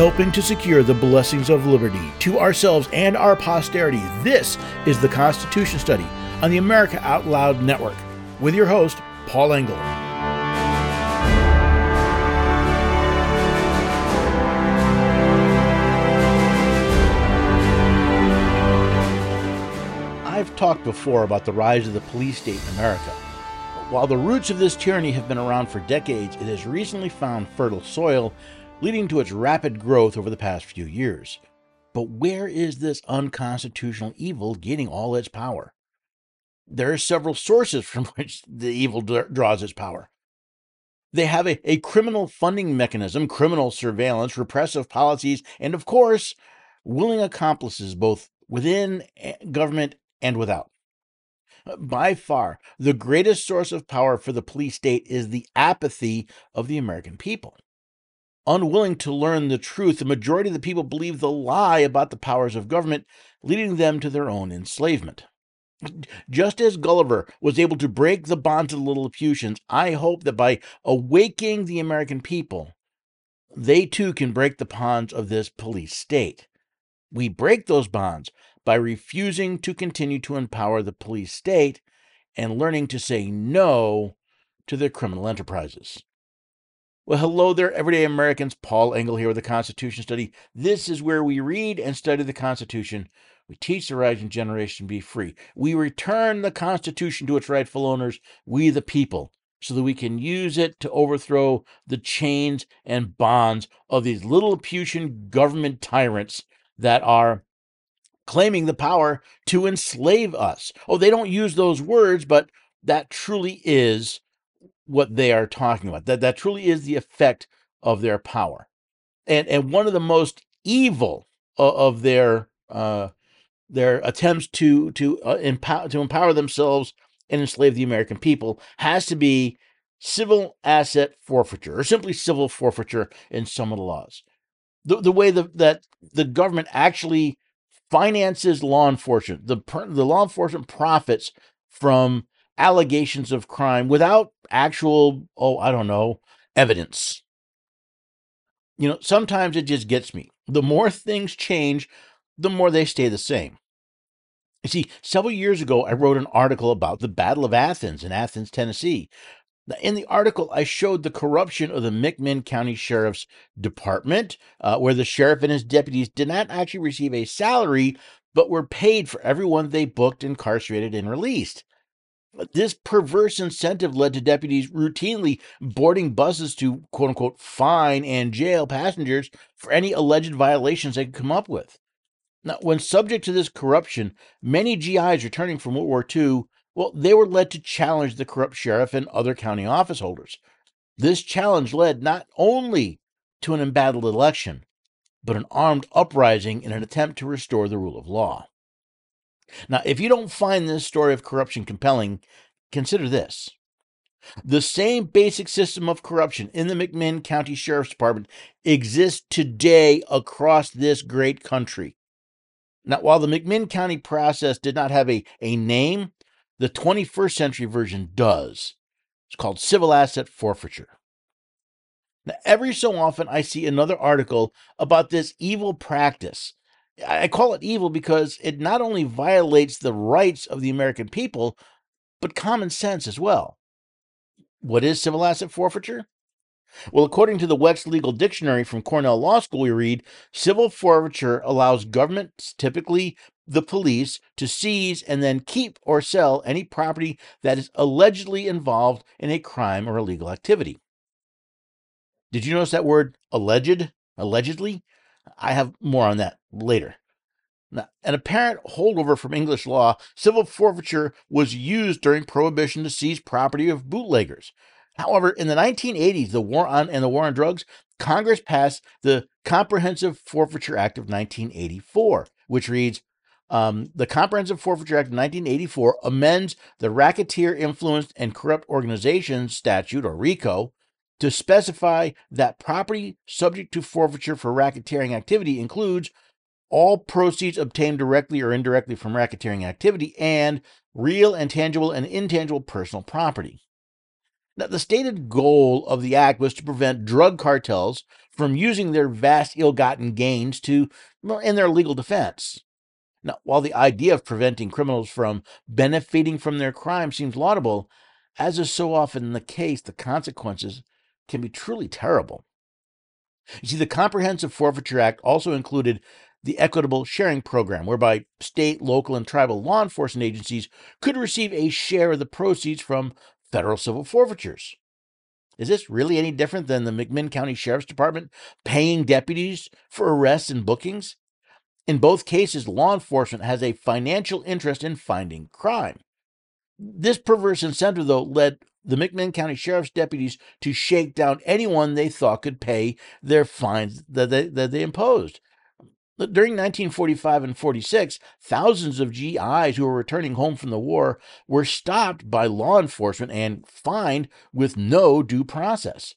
helping to secure the blessings of liberty to ourselves and our posterity. This is the Constitution Study on the America Out Loud Network with your host, Paul Engel. I've talked before about the rise of the police state in America. While the roots of this tyranny have been around for decades, it has recently found fertile soil, leading to its rapid growth over the past few years. But where is this unconstitutional evil getting all its power? There are several sources from which the evil draws its power. They have a, a criminal funding mechanism, criminal surveillance, repressive policies, and of course, willing accomplices both within eh, government and without. By far, the greatest source of power for the police state is the apathy of the American people. Unwilling to learn the truth, the majority of the people believe the lie about the powers of government, leading them to their own enslavement. Just as Gulliver was able to break the bonds of the Lilliputians, I hope that by awakening the American people, they too can break the bonds of this police state. We break those bonds by refusing to continue to empower the police state and learning to say no to their criminal enterprises. Well, hello there, everyday Americans. Paul Engel here with the Constitution Study. This is where we read and study the Constitution. We teach the rising generation to be free. We return the Constitution to its rightful owners, we the people, so that we can use it to overthrow the chains and bonds of these Lilliputian government tyrants that are claiming the power to enslave us. Oh, they don't use those words, but that truly is what they are talking about. That that truly is the effect of their power. And and one of the most evil of, of their uh, their attempts to to uh, empower to empower themselves and enslave the American people has to be civil asset forfeiture or simply civil forfeiture in some of the laws. The, the way the, that the government actually finances law enforcement. The the law enforcement profits from allegations of crime without actual oh I don't know evidence. You know, sometimes it just gets me. The more things change, the more they stay the same. You see, several years ago, I wrote an article about the Battle of Athens in Athens, Tennessee, in the article, I showed the corruption of the McMinn County Sheriff's Department, uh, where the sheriff and his deputies did not actually receive a salary, but were paid for everyone they booked, incarcerated, and released. Uh, this perverse incentive led to deputies routinely boarding buses to quote unquote fine and jail passengers for any alleged violations they could come up with. Now, when subject to this corruption, many GIs returning from World War II well, they were led to challenge the corrupt sheriff and other county office holders. This challenge led not only to an embattled election, but an armed uprising in an attempt to restore the rule of law. Now, if you don't find this story of corruption compelling, consider this. The same basic system of corruption in the McMinn County Sheriff's Department exists today across this great country. Now, while the McMinn County process did not have a, a name, the 21st century version does. It's called civil asset forfeiture. Now, every so often, I see another article about this evil practice. I call it evil because it not only violates the rights of the American people, but common sense as well. What is civil asset forfeiture? Well, according to the Wex Legal Dictionary from Cornell Law School, we read civil forfeiture allows governments, typically the police to seize and then keep or sell any property that is allegedly involved in a crime or illegal activity. Did you notice that word alleged? Allegedly? I have more on that later. Now, an apparent holdover from English law, civil forfeiture was used during Prohibition to seize property of bootleggers. However, in the 1980s, the war on and the war on drugs, Congress passed the Comprehensive Forfeiture Act of 1984, which reads um, the Comprehensive Forfeiture Act of 1984 amends the Racketeer Influenced and Corrupt Organizations Statute, or RICO, to specify that property subject to forfeiture for racketeering activity includes all proceeds obtained directly or indirectly from racketeering activity and real and tangible and intangible personal property. Now, the stated goal of the act was to prevent drug cartels from using their vast ill gotten gains to in their legal defense. Now, while the idea of preventing criminals from benefiting from their crime seems laudable, as is so often the case, the consequences can be truly terrible. You see, the Comprehensive Forfeiture Act also included the Equitable Sharing Program, whereby state, local, and tribal law enforcement agencies could receive a share of the proceeds from federal civil forfeitures. Is this really any different than the McMinn County Sheriff's Department paying deputies for arrests and bookings? In both cases, law enforcement has a financial interest in finding crime. This perverse incentive, though, led the McMinn County Sheriff's deputies to shake down anyone they thought could pay their fines that they, that they imposed. During 1945 and 46, thousands of GIs who were returning home from the war were stopped by law enforcement and fined with no due process.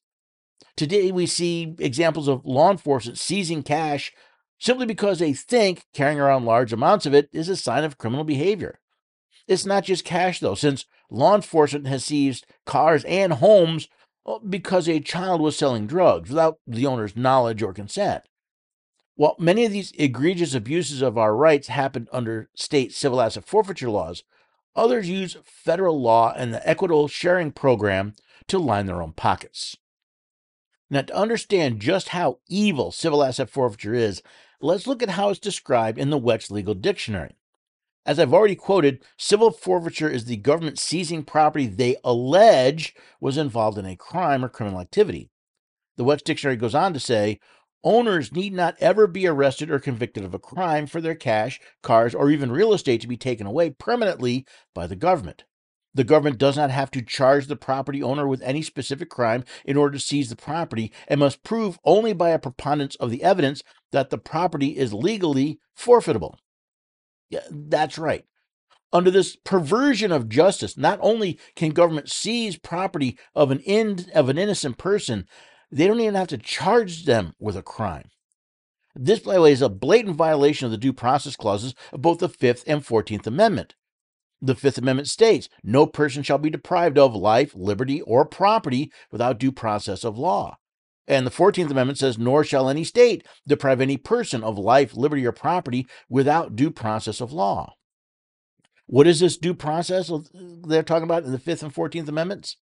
Today, we see examples of law enforcement seizing cash simply because they think carrying around large amounts of it is a sign of criminal behavior. It's not just cash, though, since law enforcement has seized cars and homes uh, because a child was selling drugs without the owner's knowledge or consent. While many of these egregious abuses of our rights happened under state civil asset forfeiture laws, others use federal law and the equitable sharing program to line their own pockets. Now, to understand just how evil civil asset forfeiture is, let's look at how it's described in the Wex Legal Dictionary. As I've already quoted, civil forfeiture is the government seizing property they allege was involved in a crime or criminal activity. The Wex Dictionary goes on to say owners need not ever be arrested or convicted of a crime for their cash, cars, or even real estate to be taken away permanently by the government. The government does not have to charge the property owner with any specific crime in order to seize the property and must prove only by a preponderance of the evidence that the property is legally forfeitable. Yeah, that's right. Under this perversion of justice, not only can government seize property of an in, of an innocent person, they don't even have to charge them with a crime. This, by the way, is a blatant violation of the due process clauses of both the Fifth and Fourteenth Amendment. The Fifth Amendment states no person shall be deprived of life, liberty, or property without due process of law. And the 14th Amendment says, nor shall any state deprive any person of life, liberty, or property without due process of law. What is this due process they're talking about in the 5th and 14th Amendments?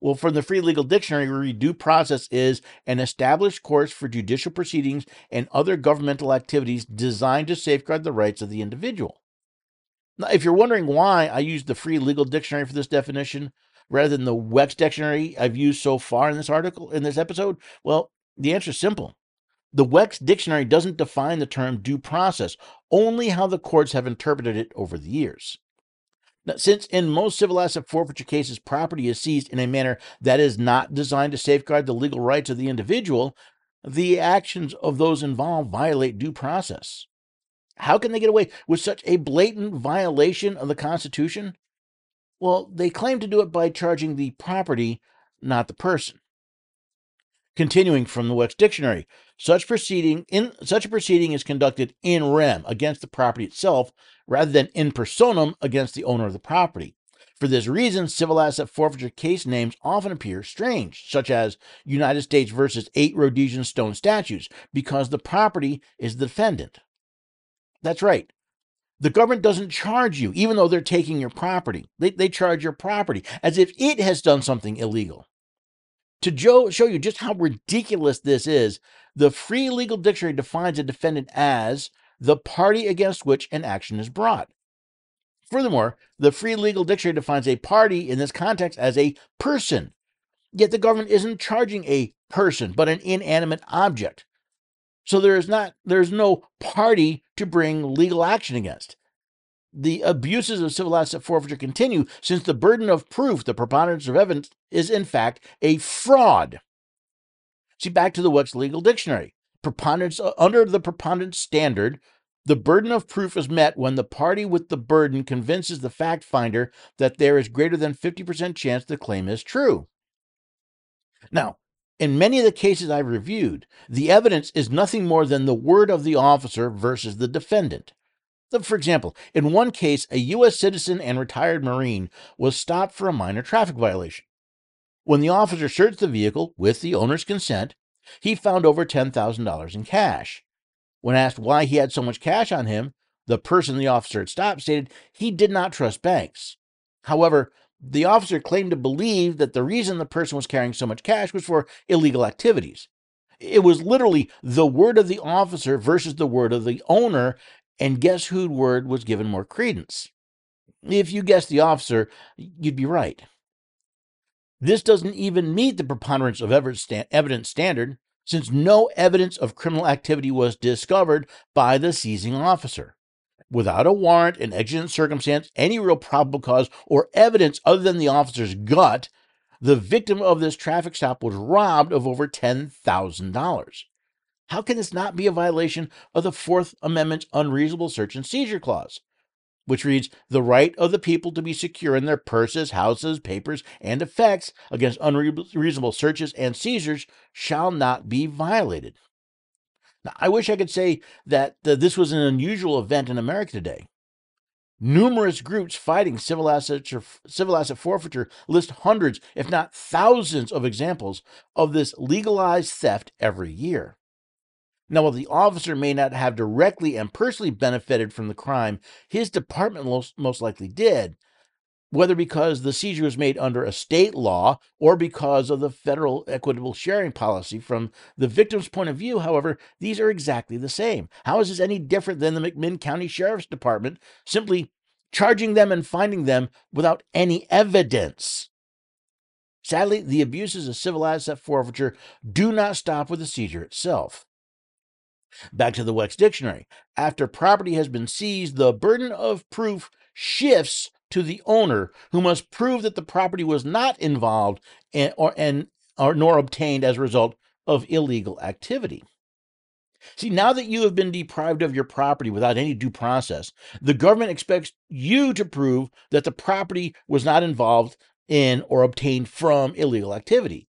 Well, from the Free Legal Dictionary, due process is an established course for judicial proceedings and other governmental activities designed to safeguard the rights of the individual. Now, if you're wondering why I used the Free Legal Dictionary for this definition rather than the Wex Dictionary I've used so far in this article, in this episode, well, the answer is simple. The Wex Dictionary doesn't define the term due process, only how the courts have interpreted it over the years. Now, since in most civil asset forfeiture cases, property is seized in a manner that is not designed to safeguard the legal rights of the individual, the actions of those involved violate due process. How can they get away with such a blatant violation of the Constitution? Well, they claim to do it by charging the property, not the person. Continuing from the Wex Dictionary, such proceeding in such a proceeding is conducted in rem against the property itself rather than in personam against the owner of the property. For this reason, civil asset forfeiture case names often appear strange, such as United States versus eight Rhodesian stone statues, because the property is the defendant. That's right. The government doesn't charge you, even though they're taking your property. They, they charge your property as if it has done something illegal. To Joe, show you just how ridiculous this is, the Free Legal Dictionary defines a defendant as the party against which an action is brought. Furthermore, the Free Legal Dictionary defines a party in this context as a person. Yet the government isn't charging a person, but an inanimate object. So there is not there is no party to bring legal action against the abuses of civil asset forfeiture continue since the burden of proof, the preponderance of evidence, is in fact a fraud. See, back to the Wex Legal Dictionary. Preponderance uh, under the preponderance standard, the burden of proof is met when the party with the burden convinces the fact finder that there is greater than 50% chance the claim is true. Now, in many of the cases I've reviewed, the evidence is nothing more than the word of the officer versus the defendant. For example, in one case, a U.S. citizen and retired Marine was stopped for a minor traffic violation. When the officer searched the vehicle with the owner's consent, he found over $10,000 in cash. When asked why he had so much cash on him, the person the officer had stopped stated he did not trust banks. However, the officer claimed to believe that the reason the person was carrying so much cash was for illegal activities. It was literally the word of the officer versus the word of the owner, and guess whose word was given more credence? If you guessed the officer, you'd be right. This doesn't even meet the preponderance of evidence standard, since no evidence of criminal activity was discovered by the seizing officer. Without a warrant, an exigent circumstance, any real probable cause, or evidence other than the officer's gut, the victim of this traffic stop was robbed of over $10,000. How can this not be a violation of the Fourth Amendment's unreasonable search and seizure clause? which reads The right of the people to be secure in their purses, houses, papers, and effects against unreasonable searches and seizures shall not be violated. Now, I wish I could say that uh, this was an unusual event in America today. Numerous groups fighting civil asset, civil asset forfeiture list hundreds, if not thousands, of examples of this legalized theft every year. Now, while the officer may not have directly and personally benefited from the crime, his department most likely did, whether because the seizure was made under a state law or because of the federal equitable sharing policy. From the victim's point of view, however, these are exactly the same. How is this any different than the McMinn County Sheriff's Department simply charging them and finding them without any evidence? Sadly, the abuses of civil asset forfeiture do not stop with the seizure itself. Back to the Wex Dictionary. After property has been seized, the burden of proof shifts to the owner, who must prove that the property was not involved in, or and or nor obtained as a result of illegal activity. See, now that you have been deprived of your property without any due process, the government expects you to prove that the property was not involved in or obtained from illegal activity.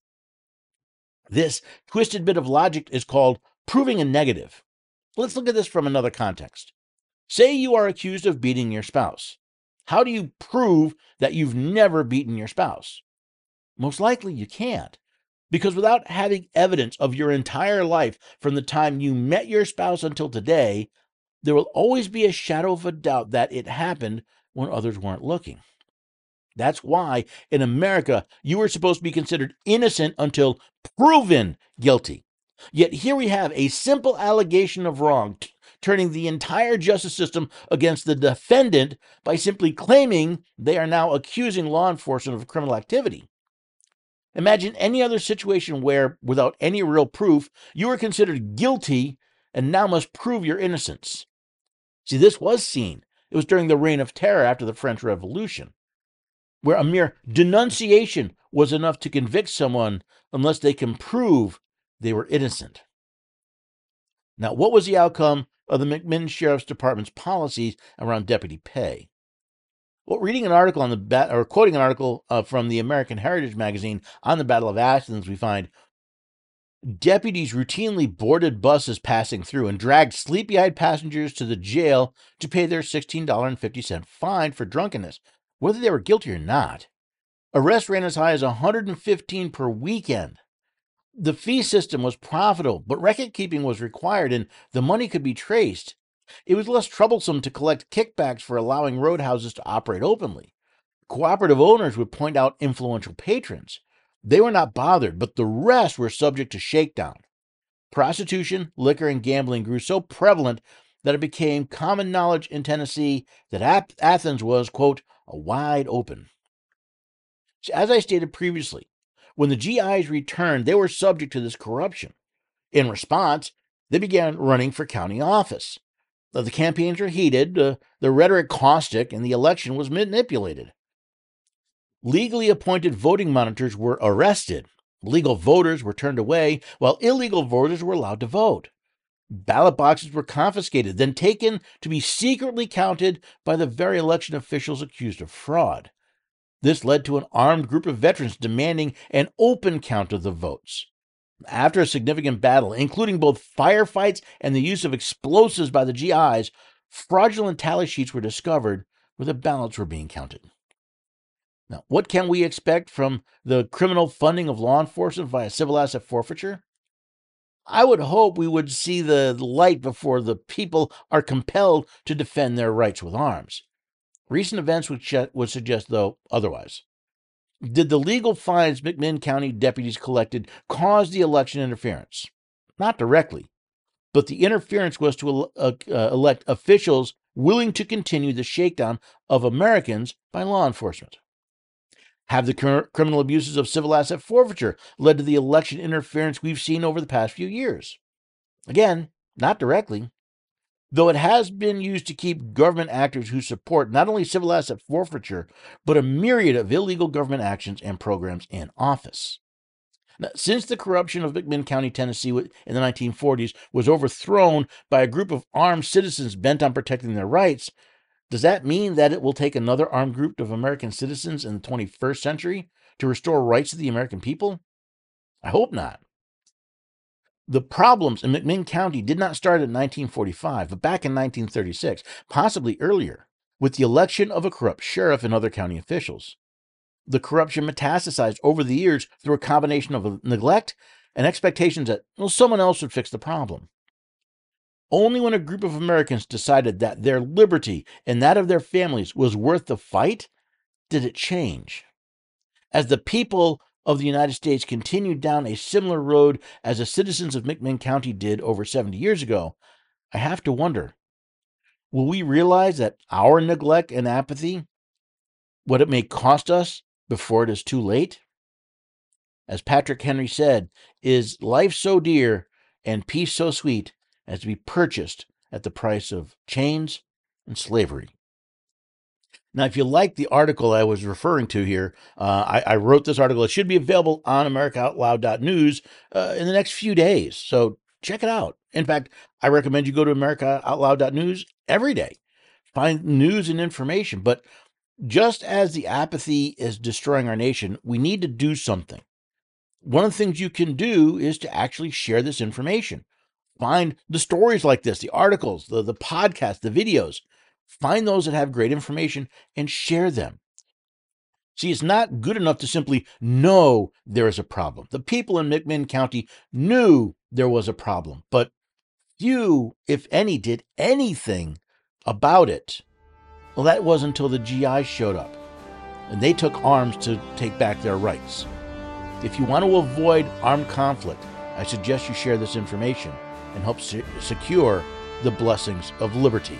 This twisted bit of logic is called proving a negative. Let's look at this from another context. Say you are accused of beating your spouse. How do you prove that you've never beaten your spouse? Most likely you can't. Because without having evidence of your entire life from the time you met your spouse until today, there will always be a shadow of a doubt that it happened when others weren't looking. That's why in America, you are supposed to be considered innocent until proven guilty. Yet here we have a simple allegation of wrong, turning the entire justice system against the defendant by simply claiming they are now accusing law enforcement of criminal activity. Imagine any other situation where, without any real proof, you are considered guilty and now must prove your innocence. See, this was seen. It was during the reign of terror after the French Revolution, where a mere denunciation was enough to convict someone unless they can prove they were innocent. Now, what was the outcome of the McMinn Sheriff's Department's policies around deputy pay? Well, reading an article on the or quoting an article uh, from the American Heritage magazine on the Battle of Athens, we find deputies routinely boarded buses passing through and dragged sleepy-eyed passengers to the jail to pay their $16.50 fine for drunkenness, whether they were guilty or not. Arrests ran as high as 115 per weekend the fee system was profitable, but record keeping was required and the money could be traced. It was less troublesome to collect kickbacks for allowing roadhouses to operate openly. Cooperative owners would point out influential patrons. They were not bothered, but the rest were subject to shakedown. Prostitution, liquor, and gambling grew so prevalent that it became common knowledge in Tennessee that Athens was, quote, a wide open. As I stated previously, when the GIs returned, they were subject to this corruption. In response, they began running for county office. The campaigns were heated, uh, the rhetoric caustic, and the election was manipulated. Legally appointed voting monitors were arrested. Legal voters were turned away, while illegal voters were allowed to vote. Ballot boxes were confiscated, then taken to be secretly counted by the very election officials accused of fraud. This led to an armed group of veterans demanding an open count of the votes. After a significant battle, including both firefights and the use of explosives by the GIs, fraudulent tally sheets were discovered where the ballots were being counted. Now, what can we expect from the criminal funding of law enforcement via civil asset forfeiture? I would hope we would see the light before the people are compelled to defend their rights with arms. Recent events would, sh- would suggest, though, otherwise. Did the legal fines McMinn County deputies collected cause the election interference? Not directly, but the interference was to uh, uh, elect officials willing to continue the shakedown of Americans by law enforcement. Have the cr- criminal abuses of civil asset forfeiture led to the election interference we've seen over the past few years? Again, not directly, though it has been used to keep government actors who support not only civil asset forfeiture, but a myriad of illegal government actions and programs in office. Now, since the corruption of McMinn County, Tennessee in the 1940s was overthrown by a group of armed citizens bent on protecting their rights, does that mean that it will take another armed group of American citizens in the 21st century to restore rights to the American people? I hope not. The problems in McMinn County did not start in 1945, but back in 1936, possibly earlier, with the election of a corrupt sheriff and other county officials. The corruption metastasized over the years through a combination of neglect and expectations that well, someone else would fix the problem. Only when a group of Americans decided that their liberty and that of their families was worth the fight did it change. As the people of the United States continued down a similar road as the citizens of McMinn County did over 70 years ago, I have to wonder will we realize that our neglect and apathy, what it may cost us before it is too late? As Patrick Henry said, is life so dear and peace so sweet as to be purchased at the price of chains and slavery? Now, if you like the article I was referring to here, uh, I, I, wrote this article. It should be available on AmericaOutloud.news uh, in the next few days. So check it out. In fact, I recommend you go to AmericaOutloud.news every day. Find news and information. But just as the apathy is destroying our nation, we need to do something. One of the things you can do is to actually share this information. Find the stories like this, the articles, the, the podcasts, the videos Find those that have great information and share them. See, it's not good enough to simply know there is a problem. The people in McMinn County knew there was a problem, but few, if any, did anything about it. Well, that was until the GI showed up and they took arms to take back their rights. If you want to avoid armed conflict, I suggest you share this information and help se- secure the blessings of liberty.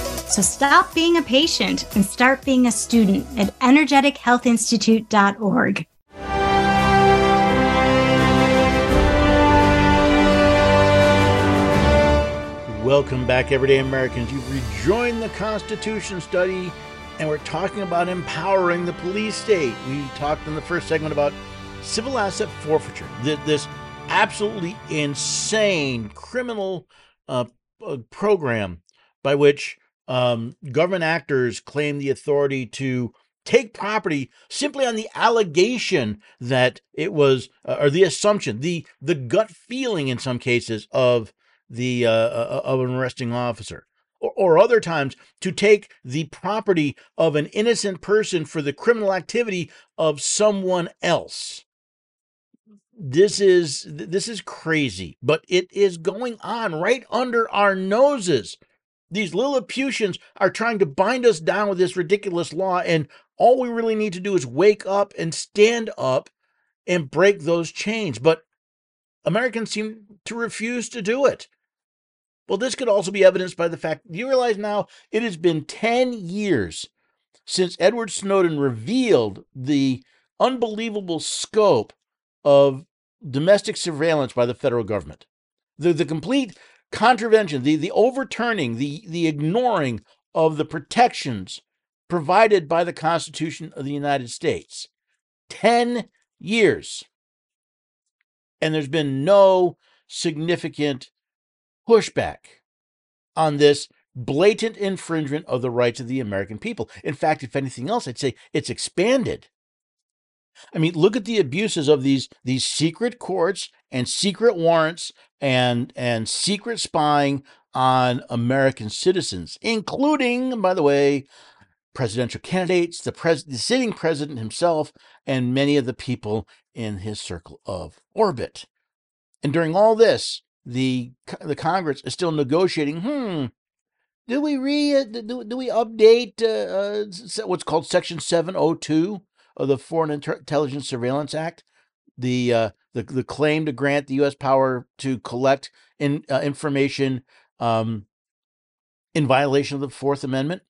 So stop being a patient and start being a student at energetichealthinstitute.org. Welcome back, everyday Americans. You've rejoined the Constitution study, and we're talking about empowering the police state. We talked in the first segment about civil asset forfeiture, this absolutely insane criminal uh, program by which um, government actors claim the authority to take property simply on the allegation that it was, uh, or the assumption, the the gut feeling in some cases of the uh, uh, of an arresting officer. Or, or other times to take the property of an innocent person for the criminal activity of someone else. This is this is crazy but it is going on right under our noses these lilliputians are trying to bind us down with this ridiculous law and all we really need to do is wake up and stand up and break those chains but americans seem to refuse to do it well, this could also be evidenced by the fact you realize now it has been 10 years since Edward Snowden revealed the unbelievable scope of domestic surveillance by the federal government. The, the complete contravention, the, the overturning, the, the ignoring of the protections provided by the Constitution of the United States. 10 years. And there's been no significant pushback on this blatant infringement of the rights of the American people. In fact, if anything else, I'd say it's expanded. I mean, look at the abuses of these these secret courts and secret warrants and and secret spying on American citizens, including, by the way, presidential candidates, the, pres- the sitting president himself, and many of the people in his circle of orbit. And during all this, the the Congress is still negotiating. Hmm, do we re do, do we update uh, uh, what's called Section 702 of the Foreign Intelligence Surveillance Act? The uh, the the claim to grant the U.S. power to collect in, uh, information um, in violation of the Fourth Amendment.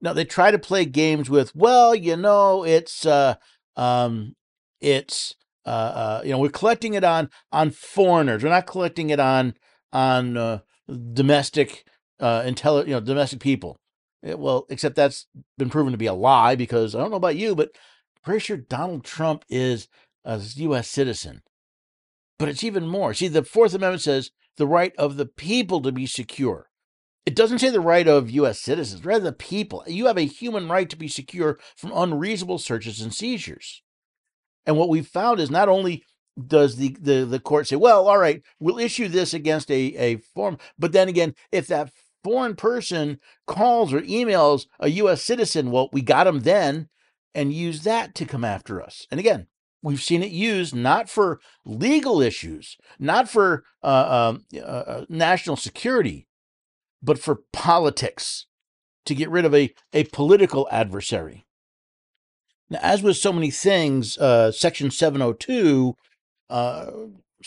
Now they try to play games with, well, you know, it's uh, um, it's uh, uh, you know, we're collecting it on on foreigners. We're not collecting it on on uh, domestic uh, intelli- you know, domestic people. It, well, except that's been proven to be a lie because I don't know about you, but I'm pretty sure Donald Trump is a U.S. citizen. But it's even more. See, the Fourth Amendment says the right of the people to be secure. It doesn't say the right of U.S. citizens, rather the people. You have a human right to be secure from unreasonable searches and seizures. And what we've found is not only does the, the, the court say, well, all right, we'll issue this against a, a form, but then again, if that foreign person calls or emails a U.S. citizen, well, we got them then and use that to come after us. And again, we've seen it used not for legal issues, not for uh, um, uh, uh, national security, but for politics to get rid of a, a political adversary. Now, as with so many things, uh, Section 702 uh,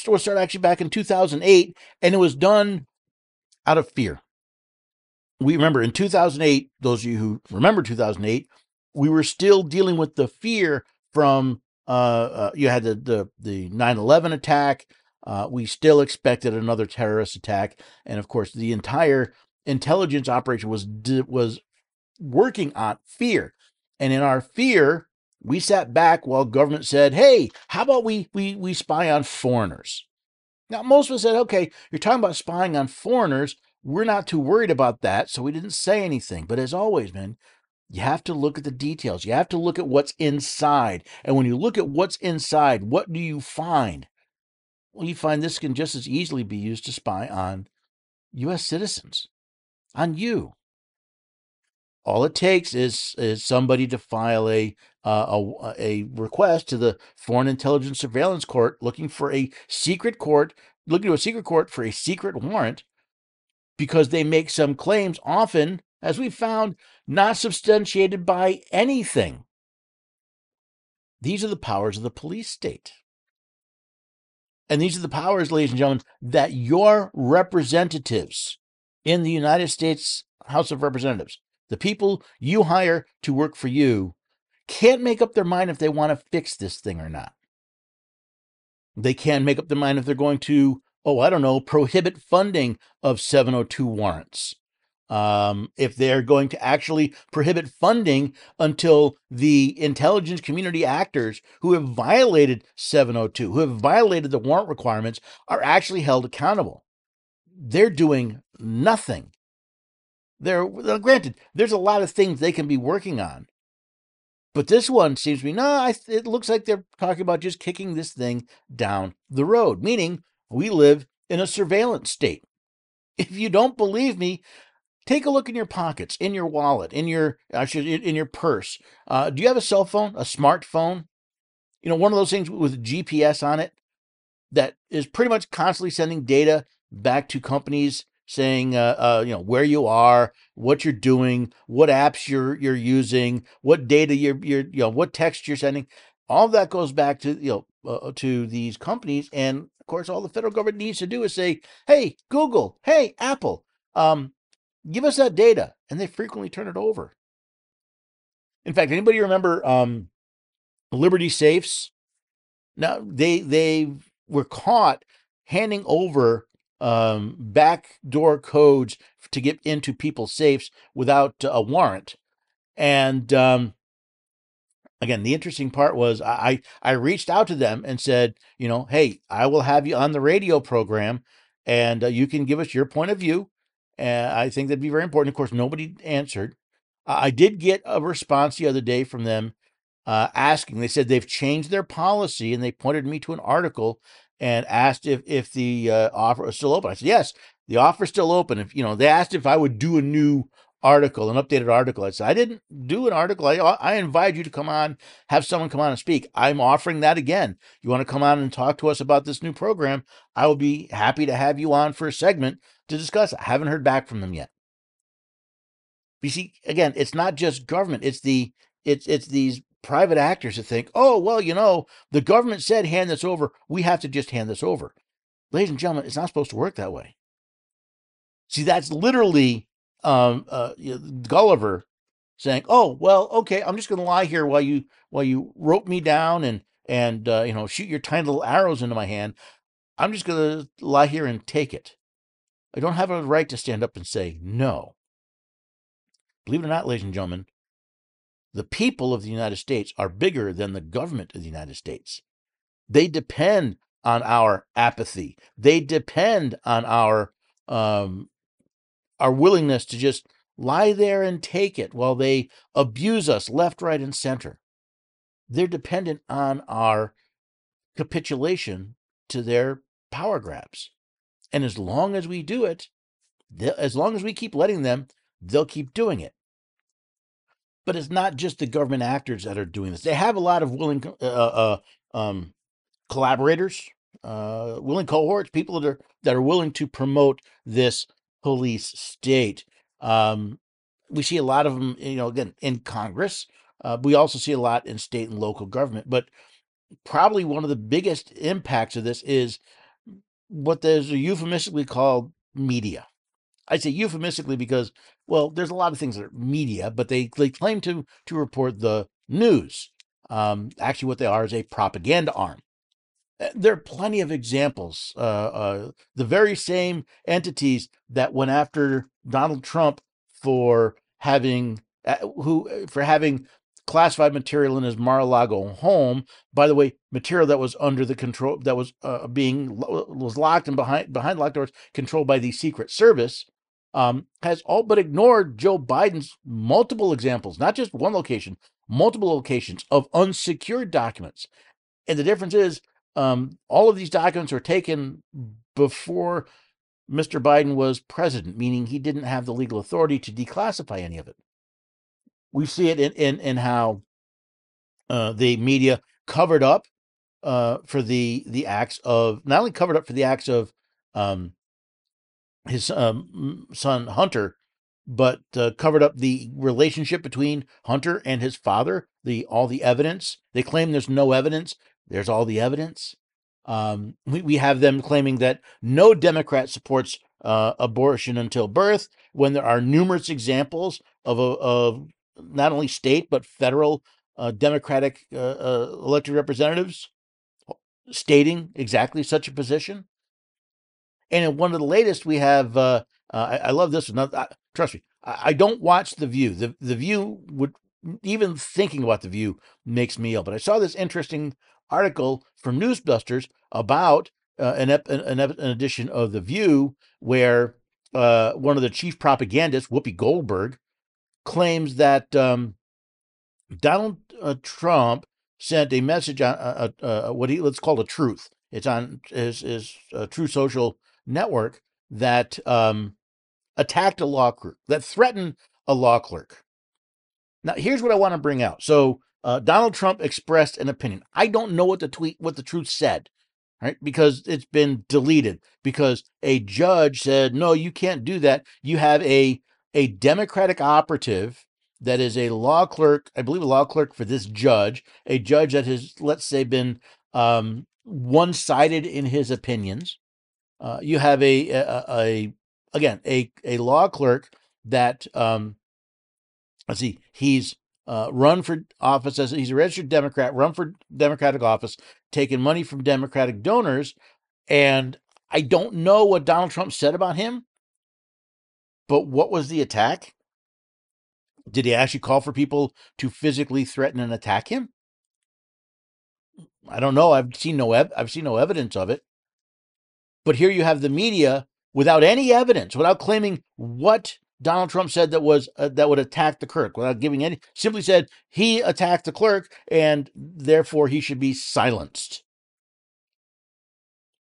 was started actually back in 2008, and it was done out of fear. We remember in 2008, those of you who remember 2008, we were still dealing with the fear from uh, uh, you had the the the 9/11 attack. Uh, we still expected another terrorist attack, and of course, the entire intelligence operation was was working on fear. And in our fear, we sat back while government said, "Hey, how about we we we spy on foreigners?" Now, most of us said, "Okay, you're talking about spying on foreigners. We're not too worried about that, so we didn't say anything." But as always, man, you have to look at the details. You have to look at what's inside. And when you look at what's inside, what do you find? Well, you find this can just as easily be used to spy on U.S. citizens, on you. All it takes is is somebody to file a uh, a, a request to the Foreign Intelligence Surveillance Court looking for a secret court, looking to a secret court for a secret warrant, because they make some claims, often, as we found, not substantiated by anything. These are the powers of the police state. And these are the powers, ladies and gentlemen, that your representatives in the United States House of Representatives, the people you hire to work for you, can't make up their mind if they want to fix this thing or not. They can't make up their mind if they're going to, oh, I don't know, prohibit funding of 702 warrants um, if they're going to actually prohibit funding until the intelligence community actors who have violated 702, who have violated the warrant requirements, are actually held accountable. They're doing nothing. They're granted, there's a lot of things they can be working on. But this one seems to me no, it looks like they're talking about just kicking this thing down the road, meaning we live in a surveillance state. If you don't believe me, Take a look in your pockets, in your wallet, in your actually in your purse. Uh, do you have a cell phone, a smartphone? You know, one of those things with GPS on it that is pretty much constantly sending data back to companies saying uh, uh, you know where you are, what you're doing, what apps you're you're using, what data you're you're you know what text you're sending. All of that goes back to you know uh, to these companies, and of course, all the federal government needs to do is say, "Hey, Google, hey, Apple, um, Give us that data. And they frequently turn it over. In fact, anybody remember um, Liberty Safes? Now they they were caught handing over um, backdoor codes to get into people's safes without a warrant. And um, again, the interesting part was I I reached out to them and said, you know, hey, I will have you on the radio program, and uh, you can give us your point of view. And I think that'd be very important. Of course, nobody answered. I did get a response the other day from them uh, asking. They said they've changed their policy, and they pointed me to an article and asked if if the uh, offer was still open. I said yes, the offer is still open. If you know, they asked if I would do a new article, an updated article. I said I didn't do an article. I I invite you to come on, have someone come on and speak. I'm offering that again. You want to come on and talk to us about this new program? I will be happy to have you on for a segment to discuss. I haven't heard back from them yet. You see, again, it's not just government. It's the it's it's these private actors that think, oh well, you know, the government said hand this over. We have to just hand this over. Ladies and gentlemen, it's not supposed to work that way. See, that's literally um, uh, Gulliver saying, "Oh well, okay, I'm just going to lie here while you while you rope me down and and uh, you know shoot your tiny little arrows into my hand. I'm just going to lie here and take it." I don't have a right to stand up and say no. Believe it or not, ladies and gentlemen, the people of the United States are bigger than the government of the United States. They depend on our apathy. They depend on our um, our willingness to just lie there and take it while they abuse us left, right, and center. They're dependent on our capitulation to their power grabs. And as long as we do it, as long as we keep letting them, they'll keep doing it. But it's not just the government actors that are doing this. They have a lot of willing uh, uh, um, collaborators, uh, willing cohorts, people that are that are willing to promote this police state. Um, we see a lot of them, you know, again in Congress. Uh, we also see a lot in state and local government. But probably one of the biggest impacts of this is what there's euphemistically called media. I say euphemistically because, well, there's a lot of things that are media, but they, they claim to to report the news. Um, actually, what they are is a propaganda arm. Eh, there are plenty of examples. Uh, uh, the very same entities that went after Donald Trump for having uh, who eh, for having classified material in his Mar-a-Lago home. By the way, material that was under the control that was uh, being was locked and behind behind locked doors, controlled by the Secret Service, um, has all but ignored Joe Biden's multiple examples, not just one location, multiple locations of unsecured documents. And the difference is, um, all of these documents were taken before Mr. Biden was president, meaning he didn't have the legal authority to declassify any of it we see it in in, in how uh, the media covered up uh, for the the acts of not only covered up for the acts of um, his um, son Hunter, but uh, covered up the relationship between Hunter and his father. The all the evidence they claim there's no evidence. There's all the evidence. Um, we we have them claiming that no Democrat supports uh, abortion until birth, when there are numerous examples of of not only state but federal uh, Democratic uh, uh, elected representatives stating exactly such a position. And in one of the latest, we have. Uh, uh, I, I love this one. I- trust me, I, I don't watch the View. The the View would even thinking about the View makes me ill. But I saw this interesting article from Newsbusters about uh, an, ep- an, an edition of the View where uh, one of the chief propagandists, Whoopi Goldberg, claims that um, Donald uh, Trump sent a message on uh, uh, uh, what he let's call a truth. It's on his his uh, Truth Social network that um, attacked a law clerk, that threatened a law clerk. Now, here's what I want to bring out. So, uh, Donald Trump expressed an opinion. I don't know what the tweet, what the truth said, right? Because it's been deleted. Because a judge said, "No, you can't do that. You have a a Democratic operative that is a law clerk, I believe, a law clerk for this judge, a judge that has, let's say, been um, one-sided in his opinions. Uh, you have a, a, a again a a law clerk that um, let's see, he's uh, run for office as he's a registered Democrat, run for Democratic office, taken money from Democratic donors, and I don't know what Donald Trump said about him, but what was the attack? Did he actually call for people to physically threaten and attack him? I don't know. I've seen no ev- I've seen no evidence of it. But here you have the media without any evidence, without claiming what Donald Trump said that was uh, that would attack the clerk, without giving any, simply said he attacked the clerk and therefore he should be silenced.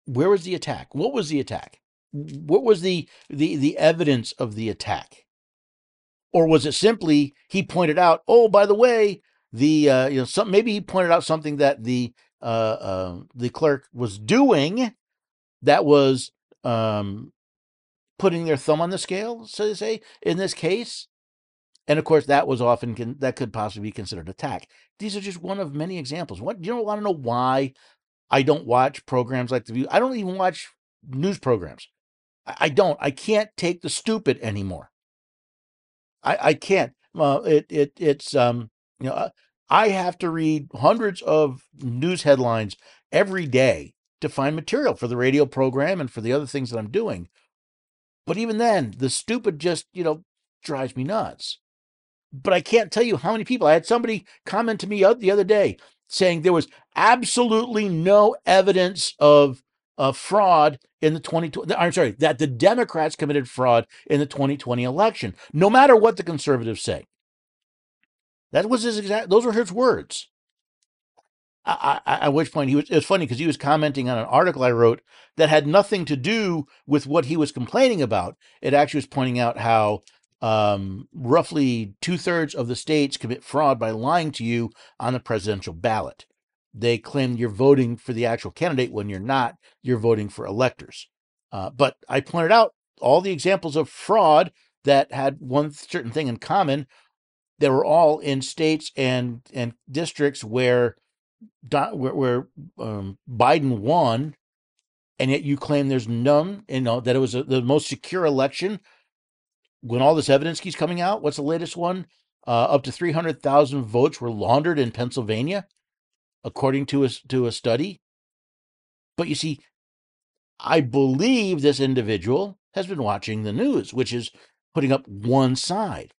Where was the attack? What was the attack? What was the the the evidence of the attack? Or was it simply he pointed out, oh, by the way, the uh, you know some maybe he pointed out something that the uh, uh, the clerk was doing that was um, putting their thumb on the scale, so to say, in this case. And of course, that was often that could possibly be considered attack. These are just one of many examples. What you don't want to know why I don't watch programs like The View. I don't even watch news programs. I, don't. I can't take the stupid anymore. I, I can't. Uh, it it it's um you know uh, I have to read hundreds of news headlines every day to find material for the radio program and for the other things that I'm doing. But even then, the stupid just you know drives me nuts. But I can't tell you how many people. I had somebody comment to me the other day saying there was absolutely no evidence of of fraud in the 2020 I'm sorry that the Democrats committed fraud in the 2020 election no matter what the conservatives say. That was his exact those were his words. I, I, at which point he was it's funny because he was commenting on an article I wrote that had nothing to do with what he was complaining about. It actually was pointing out how um, roughly two thirds of the states commit fraud by lying to you on the presidential ballot they claim you're voting for the actual candidate when you're not. You're voting for electors. Uh, but I pointed out all the examples of fraud that had one certain thing in common. They were all in states and and districts where where, where um, Biden won, and yet you claim there's none. You know that it was a, the most secure election. When all this evidence keeps coming out, what's the latest one? Uh, up to three hundred thousand votes were laundered in Pennsylvania according to a, to a study. But you see, I believe this individual has been watching the news, which is putting up one side.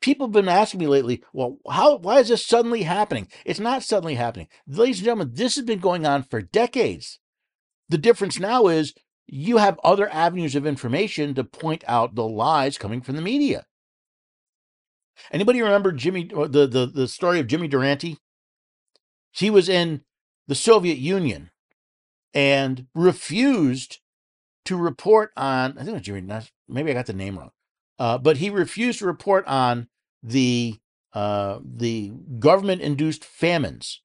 People have been asking me lately, well, how why is this suddenly happening? It's not suddenly happening. Ladies and gentlemen, this has been going on for decades. The difference now is you have other avenues of information to point out the lies coming from the media. Anybody remember Jimmy the the, the story of Jimmy Durante? He was in the Soviet Union and refused to report on. I think it was. Maybe I got the name wrong, uh, but he refused to report on the uh, the government-induced famines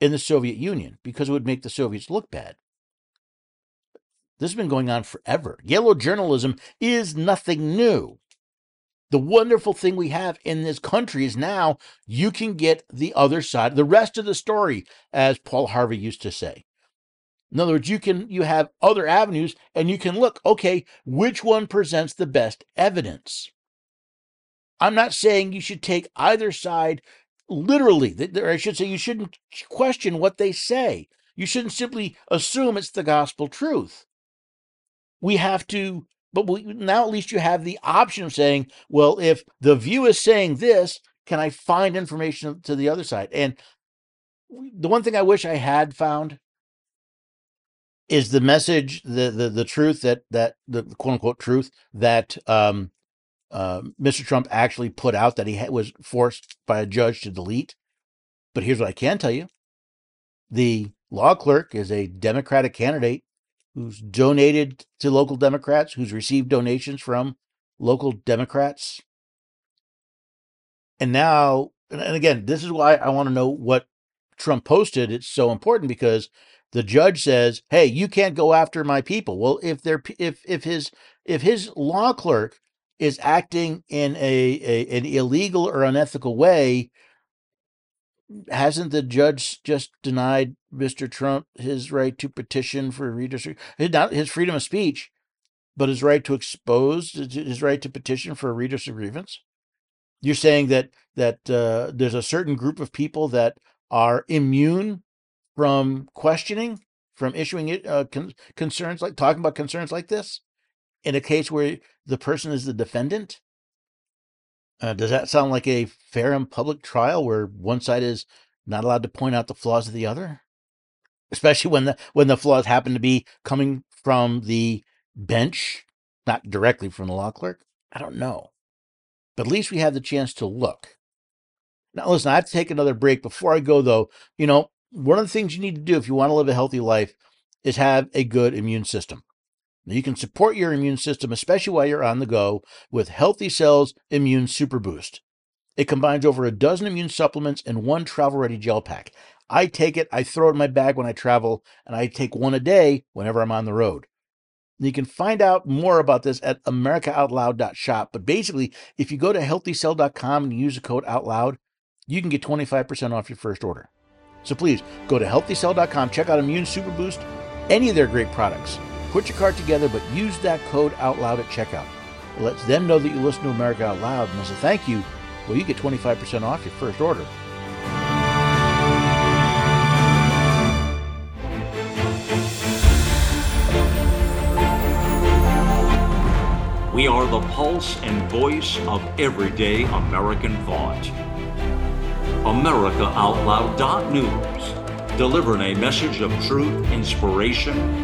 in the Soviet Union because it would make the Soviets look bad. This has been going on forever. Yellow journalism is nothing new. The wonderful thing we have in this country is now you can get the other side, the rest of the story, as Paul Harvey used to say. In other words, you can you have other avenues and you can look, okay, which one presents the best evidence? I'm not saying you should take either side literally, or I should say you shouldn't question what they say. You shouldn't simply assume it's the gospel truth. We have to, but we, now at least you have the option of saying, well, if the view is saying this, can I find information to the other side? And the one thing I wish I had found is the message, the the the truth that that the quote unquote truth that um, uh, Mr. Trump actually put out that he ha- was forced by a judge to delete. But here's what I can tell you: the law clerk is a Democratic candidate who's donated to local Democrats, who's received donations from local Democrats. And now, and again, this is why I want to know what Trump posted. It's so important because the judge says, "Hey, you can't go after my people." Well, if they're if if his if his law clerk is acting in a, a an illegal or unethical way, hasn't the judge just denied Mr. Trump his right to petition for redistribution, not his freedom of speech, but his right to expose, his right to petition for a of grievance? You're saying that that uh, there's a certain group of people that are immune from questioning, from issuing uh, con- concerns like talking about concerns like this, in a case where the person is the defendant? Uh, does that sound like a fair and public trial where one side is not allowed to point out the flaws of the other? Especially when the when the flaws happen to be coming from the bench, not directly from the law clerk. I don't know, but at least we have the chance to look. Now, listen, I have to take another break. Before I go, though, you know, one of the things you need to do if you want to live a healthy life is have a good immune system. Now, you can support your immune system, especially while you're on the go, with Healthy Cells Immune Super Boost. It combines over a dozen immune supplements in one travel ready gel pack. I take it, I throw it in my bag when I travel, and I take one a day whenever I'm on the road. You can find out more about this at americaoutloud.shop. But basically, if you go to healthycell.com and use the code OUTLOUD, you can get 25% off your first order. So please go to healthycell.com, check out Immune Super Boost, any of their great products. Put your cart together, but use that code out loud at checkout. It lets them know that you listen to America Out Loud, and as a thank you, well, you get 25% off your first order. We are the pulse and voice of everyday American thought. AmericaOutloud.news delivering a message of truth, inspiration,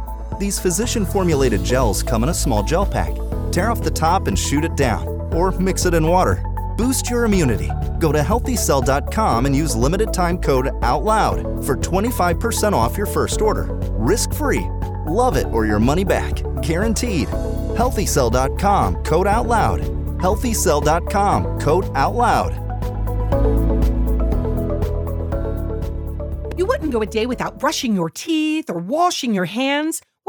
These physician formulated gels come in a small gel pack. Tear off the top and shoot it down, or mix it in water. Boost your immunity. Go to healthycell.com and use limited time code OUTLOUD for 25% off your first order. Risk free. Love it or your money back. Guaranteed. Healthycell.com code OUTLOUD. Healthycell.com code OUTLOUD. You wouldn't go a day without brushing your teeth or washing your hands.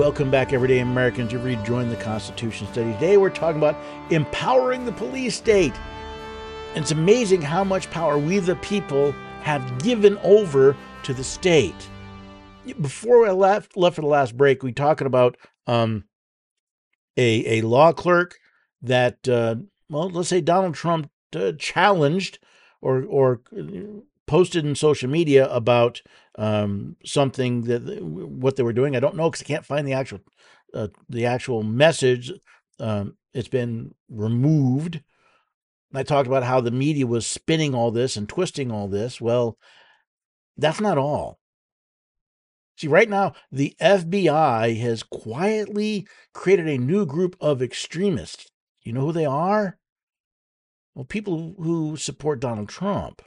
Welcome back, everyday Americans. You've rejoined the Constitution Study. Today, we're talking about empowering the police state. And it's amazing how much power we, the people, have given over to the state. Before I left, left for the last break, we talking about um, a a law clerk that, uh, well, let's say Donald Trump uh, challenged or or uh, posted in social media about um, something that what they were doing. I don't know because I can't find the actual uh, the actual message. Um, it's been removed. I talked about how the media was spinning all this and twisting all this. Well, that's not all. See, right now, the FBI has quietly created a new group of extremists. You know who they are? Well, people who support Donald Trump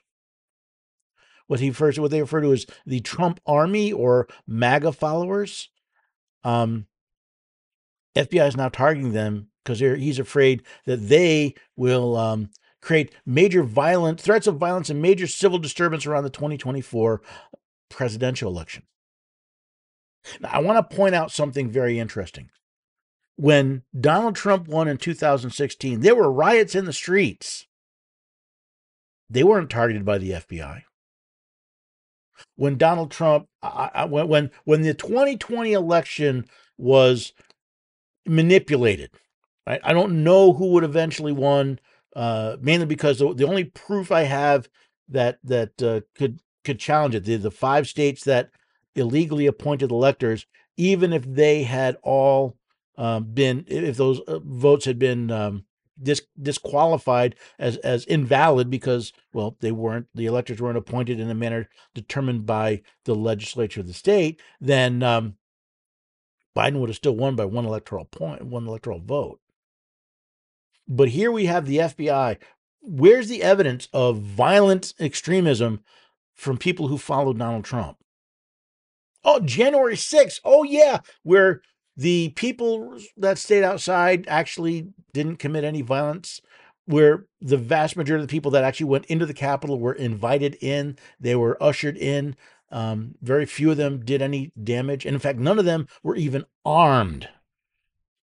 what he refers what they refer to as the Trump Army or MAGA followers. Um, FBI is now targeting them because he's afraid that they will um, create major violent threats of violence and major civil disturbance around the 2024 presidential election. Now, I want to point out something very interesting. When Donald Trump won in 2016, there were riots in the streets. They weren't targeted by the FBI when Donald Trump, I, when when when the 2020 election was manipulated, right? I don't know who would eventually won, uh, mainly because the, the only proof I have that that uh, could could challenge it the, the five states that illegally appointed electors, even if they had all um, been if those uh, votes had been um, dis- disqualified as as invalid because well they weren't the electors weren't appointed in a manner determined by the legislature of the state then um, Biden would have still won by one electoral point one electoral vote. But here we have the FBI where's the evidence of violent extremism from people who followed Donald Trump? Oh, January 6th. Oh, yeah, where the people that stayed outside actually didn't commit any violence where the vast majority of the people that actually went into the Capitol were invited in, they were ushered in. Um, very few of them did any damage. And in fact, none of them were even armed.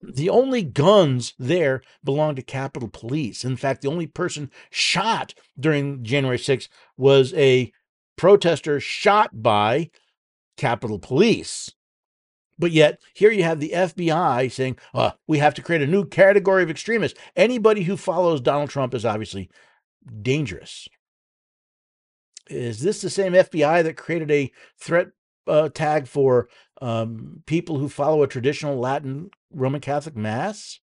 The only guns there belonged to Capitol Police. In fact, the only person shot during January 6th was a protester shot by Capitol Police. But yet, here you have the FBI saying, uh, we have to create a new category of extremists. Anybody who follows Donald Trump is obviously dangerous. Is this the same FBI that created a threat uh, tag for um, people who follow a traditional Latin Roman Catholic Mass?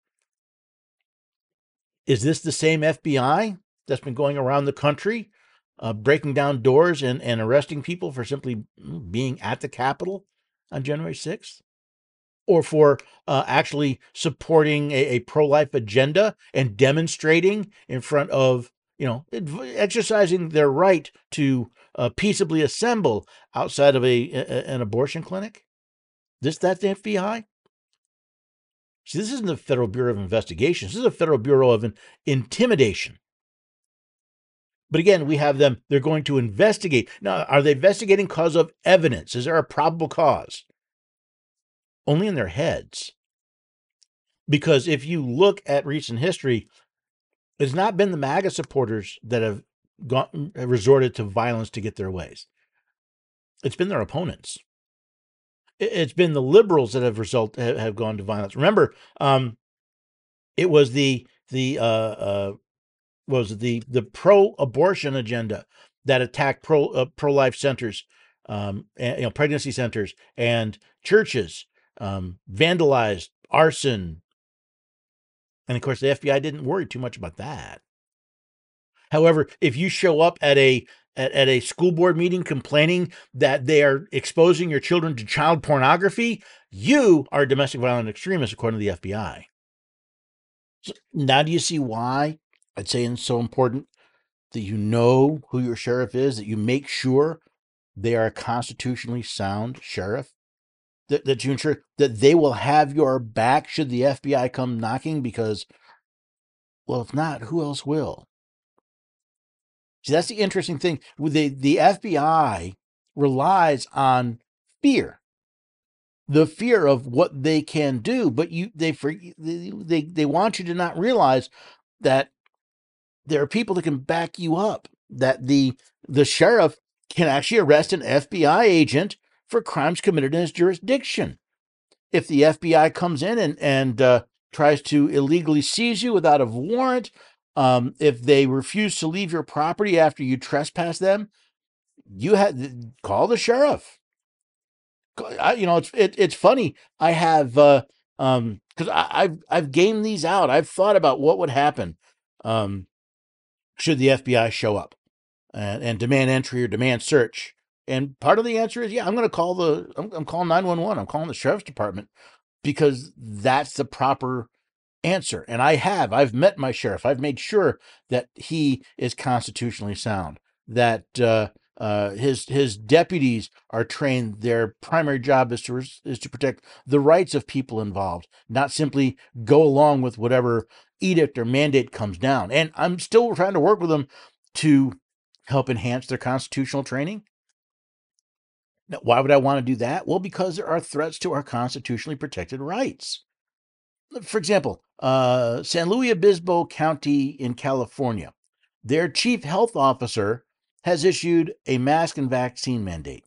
Is this the same FBI that's been going around the country, uh, breaking down doors and, and arresting people for simply mm, being at the Capitol? On January 6th? Or for uh, actually supporting a, a pro life agenda and demonstrating in front of, you know, exercising their right to uh, peaceably assemble outside of a, a an abortion clinic? This, that's the FBI? See, this isn't the Federal Bureau of Investigation. This is a Federal Bureau of Intimidation. But again, we have them, they're going to investigate. Now, are they investigating cause of evidence? Is there a probable cause? Only in their heads. Because if you look at recent history, it's not been the MAGA supporters that have gone have resorted to violence to get their ways. It's been their opponents. It's been the liberals that have result have gone to violence. Remember, um, it was the the uh, uh, was the the pro-abortion agenda that attacked pro uh, pro-life centers, um, and, you know, pregnancy centers and churches, um, vandalized, arson, and of course the FBI didn't worry too much about that. However, if you show up at a at, at a school board meeting complaining that they are exposing your children to child pornography, you are a domestic violent extremist according to the FBI. So now do you see why I'd say it's so important that you know who your sheriff is, that you make sure they are a constitutionally sound sheriff. that, that you ensure that they will have your back should the FBI come knocking? Because, well, if not, who else will? See, that's the interesting thing. The, the FBI relies on fear, the fear of what they can do, but you they they they want you to not realize that there are people that can back you up. That the the sheriff can actually arrest an FBI agent for crimes committed in his jurisdiction. If the FBI comes in and, and uh, tries to illegally seize you without a warrant, um, if they refuse to leave your property after you trespass them, you had call the sheriff. I, you know, it's it, it's funny. I have uh, um because I've I've gamed these out. I've thought about what would happen um should the FBI show up and, and demand entry or demand search. And part of the answer is, yeah, I'm going to call the, I'm, I'm calling 911. I'm calling the sheriff's department because that's the proper answer. And I have, I've met my sheriff. I've made sure that he is constitutionally sound, that uh, uh, his his deputies are trained. Their primary job is to is to protect the rights of people involved, not simply go along with whatever edict or mandate comes down. And I'm still trying to work with them to help enhance their constitutional training. Now, why would I want to do that? Well, because there are threats to our constitutionally protected rights. For example, uh, San Luis Obispo County in California, their chief health officer has issued a mask and vaccine mandate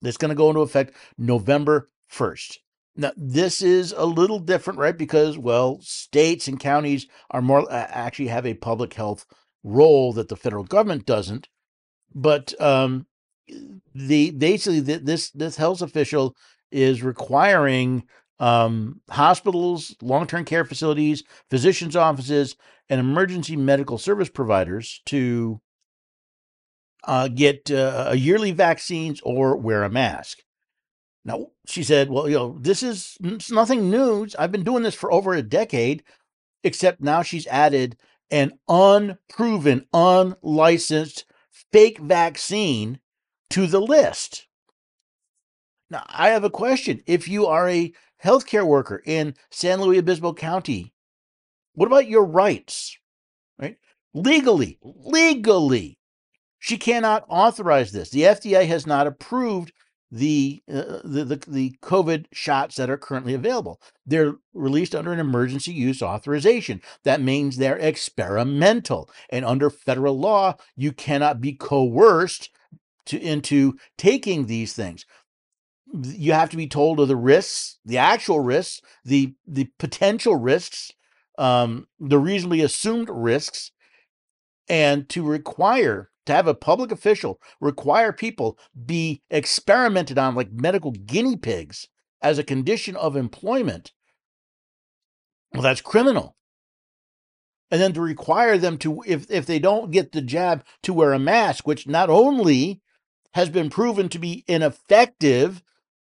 that's going to go into effect November 1st. Now, this is a little different, right? Because, well, states and counties are more actually have a public health role that the federal government doesn't. But um, the basically this this health official is requiring um, hospitals, long term care facilities, physicians' offices, and emergency medical service providers to uh, get uh, a yearly vaccines or wear a mask. Now, she said, well, you know, this is nothing new. I've been doing this for over a decade, except now she's added an unproven, unlicensed fake vaccine to the list. Now, I have a question. If you are a healthcare worker in San Luis Obispo County, what about your rights? Right? Legally, legally, she cannot authorize this. The FDA has not approved the, uh, the, the the COVID shots that are currently available. They're released under an emergency use authorization. That means they're experimental, and under federal law, you cannot be coerced to into taking these things. You have to be told of the risks, the actual risks, the the potential risks, um, the reasonably assumed risks, and to require to have a public official require people be experimented on like medical guinea pigs as a condition of employment, well, that's criminal. And then to require them to, if, if they don't get the jab, to wear a mask, which not only has been proven to be ineffective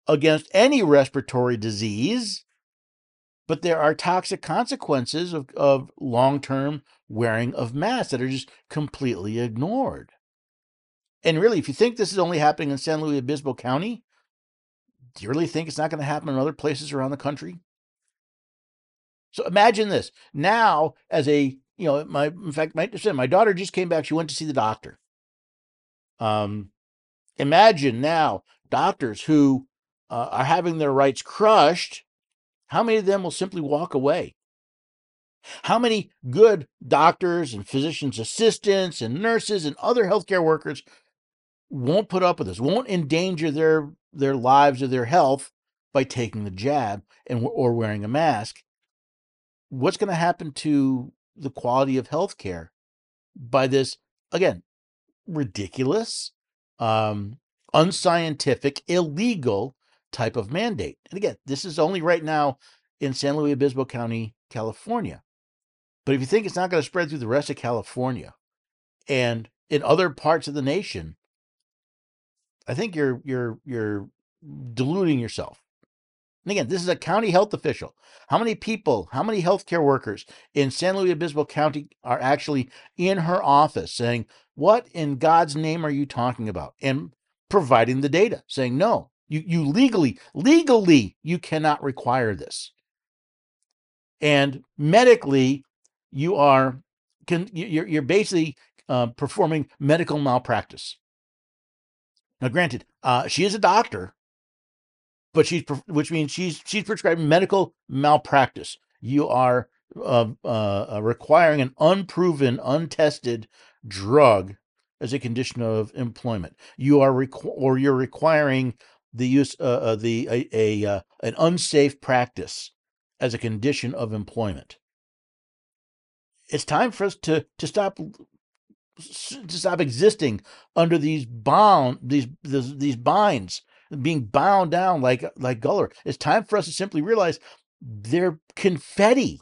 against any respiratory disease, but there are toxic consequences of, of long term wearing of masks that are just completely ignored. And really, if you think this is only happening in San Luis Obispo County, do you really think it's not going to happen in other places around the country? So imagine this. Now, as a, you know, my, in fact, my, my daughter just came back. She went to see the doctor. Um, imagine now doctors who uh, are having their rights crushed how many of them will simply walk away? How many good doctors and physicians' assistants and nurses and other healthcare workers won't put up with this, won't endanger their, their lives or their health by taking the jab and or wearing a mask? What's going to happen to the quality of healthcare by this again ridiculous, um, unscientific, illegal type of mandate. And again, this is only right now in San Luis Obispo County, California. But if you think it's not going to spread through the rest of California and in other parts of the nation, I think you're you're you're deluding yourself. And again, this is a county health official. How many people, how many healthcare workers in San Luis Obispo County are actually in her office saying, What in God's name are you talking about? And providing the data, saying, No, You you legally legally you cannot require this. And medically, you are can you're you're basically uh, performing medical malpractice. Now, granted, uh, she is a doctor, but she's which means she's she's prescribing medical malpractice. You are uh, uh, requiring an unproven, untested drug as a condition of employment. You are requ- or you're requiring the use uh, uh, the a, a uh, an unsafe practice as a condition of employment. It's time for us to to stop to stop existing under these bound these these, these binds being bound down like like Gulliver. It's time for us to simply realize they're confetti.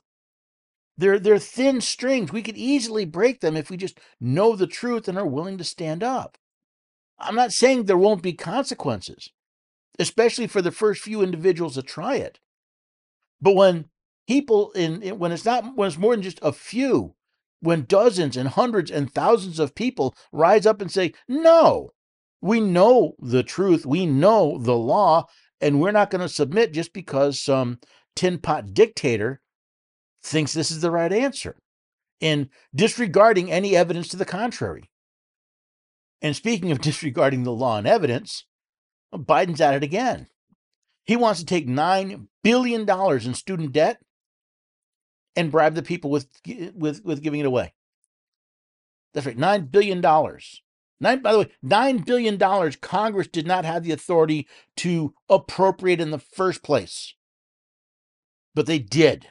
They're they're thin strings. We could easily break them if we just know the truth and are willing to stand up. I'm not saying there won't be consequences, especially for the first few individuals to try it. But when people in, when it's not when it's more than just a few, when dozens and hundreds and thousands of people rise up and say, "No, we know the truth, we know the law, and we're not going to submit just because some tin pot dictator thinks this is the right answer in disregarding any evidence to the contrary. And speaking of disregarding the law and evidence, Biden's at it again. He wants to take $9 billion in student debt and bribe the people with, with, with giving it away. That's right, $9 billion. Nine, by the way, $9 billion Congress did not have the authority to appropriate in the first place. But they did.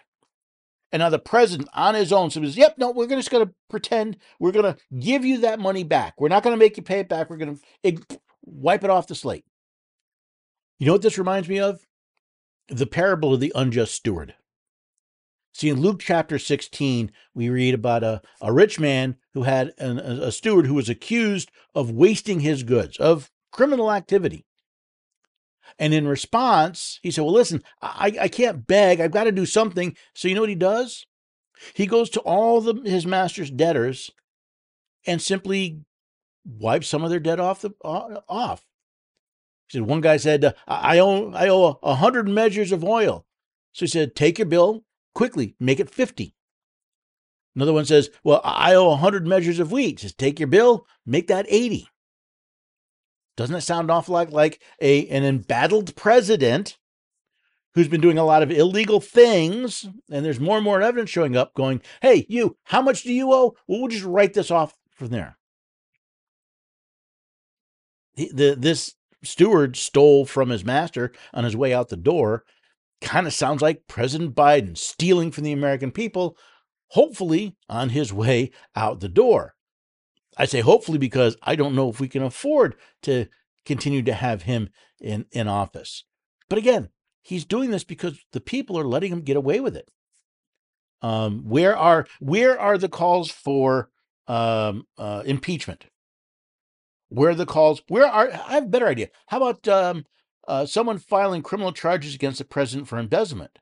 And now the president on his own says, yep, no, we're just going to pretend we're going to give you that money back. We're not going to make you pay it back. We're going to eh, wipe it off the slate. You know what this reminds me of? The parable of the unjust steward. See, in Luke chapter 16, we read about a, a rich man who had an, a steward who was accused of wasting his goods, of criminal activity. And in response, he said, Well, listen, I, I can't beg. I've got to do something. So you know what he does? He goes to all the, his master's debtors and simply wipes some of their debt off. The, off. He said, one guy said, uh, I owe, I owe a hundred measures of oil. So he said, Take your bill quickly, make it 50. Another one says, Well, I owe a 100 measures of wheat. Just take your bill, make that 80. Doesn't it sound awful like, like a, an embattled president who's been doing a lot of illegal things? And there's more and more evidence showing up going, hey, you, how much do you owe? Well, we'll just write this off from there. The, the, this steward stole from his master on his way out the door. Kind of sounds like President Biden stealing from the American people, hopefully on his way out the door. I say hopefully because I don't know if we can afford to continue to have him in, in office. But again, he's doing this because the people are letting him get away with it. Um, where are where are the calls for um, uh, impeachment? Where are the calls? Where are I have a better idea. How about um, uh, someone filing criminal charges against the president for embezzlement?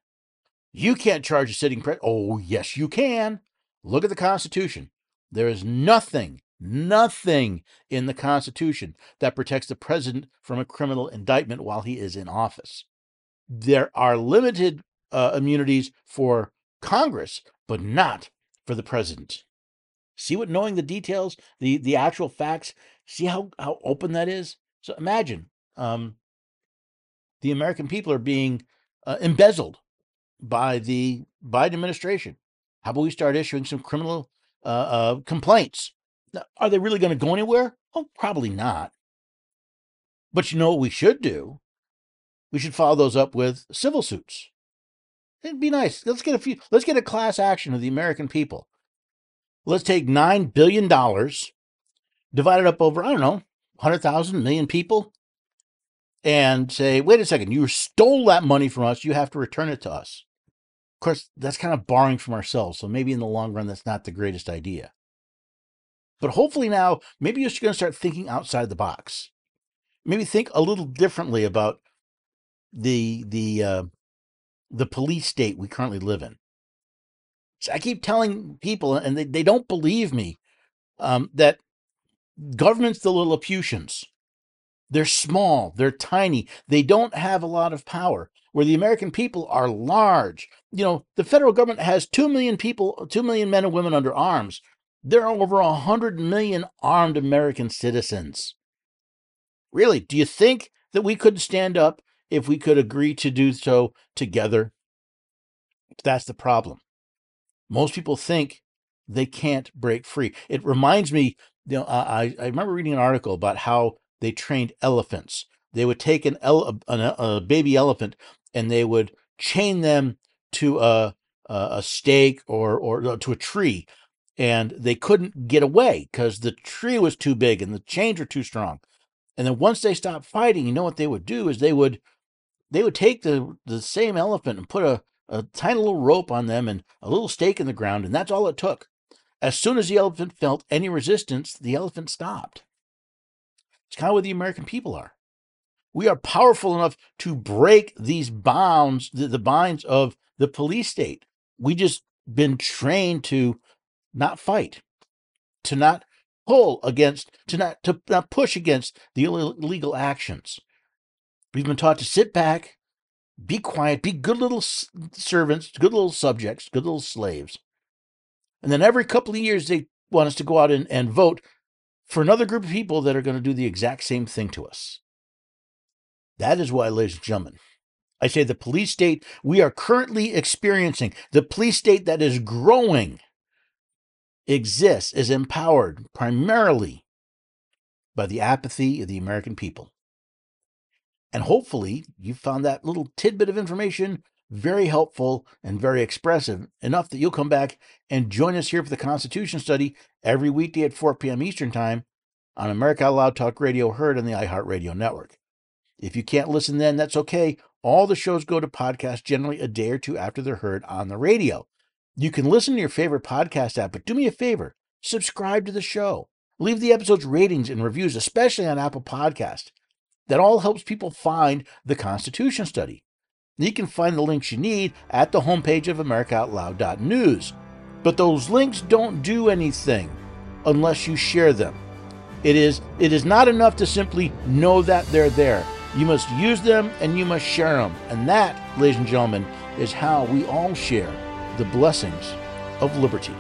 You can't charge a sitting president. Oh, yes, you can. Look at the Constitution. There is nothing Nothing in the Constitution that protects the president from a criminal indictment while he is in office. There are limited uh, immunities for Congress, but not for the president. See what knowing the details, the the actual facts, see how how open that is. So imagine um, the American people are being uh, embezzled by the Biden administration. How about we start issuing some criminal uh, uh complaints now, are they really going to go anywhere? Oh, probably not. But you know what we should do? We should follow those up with civil suits. It'd be nice. Let's get a few. Let's get a class action of the American people. Let's take nine billion dollars, divide it up over I don't know, hundred thousand million people, and say, wait a second, you stole that money from us. You have to return it to us. Of course, that's kind of borrowing from ourselves. So maybe in the long run, that's not the greatest idea. But hopefully now, maybe you're going to start thinking outside the box. Maybe think a little differently about the the uh, the police state we currently live in. I keep telling people, and they, they don't believe me, um, that government's the Lilliputians. They're small, they're tiny, they don't have a lot of power. Where the American people are large. You know, the federal government has 2 million people, 2 million men and women under arms. There are over 100 million armed American citizens. Really, do you think that we could stand up if we could agree to do so together? That's the problem. Most people think they can't break free. It reminds me, you know, I, I remember reading an article about how they trained elephants. They would take an, ele- a, baby elephant and they would chain them to a, a stake or, or uh, to a tree, and they couldn't get away because the tree was too big and the chains were too strong. And then once they stopped fighting, you know what they would do is they would they would take the the same elephant and put a, a tiny little rope on them and a little stake in the ground, and that's all it took. As soon as the elephant felt any resistance, the elephant stopped. It's kind of what the American people are. We are powerful enough to break these bounds, the, the binds of the police state. We just been trained to not fight, to not pull against, to not to not push against the illegal actions. We've been taught to sit back, be quiet, be good little servants, good little subjects, good little slaves. And then every couple of years, they want us to go out and, and vote for another group of people that are going to do the exact same thing to us. That is why, ladies and gentlemen, I say the police state we are currently experiencing, the police state that is growing, exists, is empowered primarily by the apathy of the American people. And hopefully, you found that little tidbit of information very helpful and very expressive, enough that you'll come back and join us here for the Constitution study every weekday at 4 p.m. Eastern Time on America Out Loud Talk Radio, heard on the iHeartRadio network. If you can't listen then, that's okay. All the shows go to podcast generally a day or two after they're heard on the radio. You can listen to your favorite podcast app, but do me a favor subscribe to the show. Leave the episode's ratings and reviews, especially on Apple Podcast. That all helps people find the Constitution Study. You can find the links you need at the homepage of AmericaOutloud.news. But those links don't do anything unless you share them. It is, it is not enough to simply know that they're there. You must use them and you must share them. And that, ladies and gentlemen, is how we all share the blessings of liberty.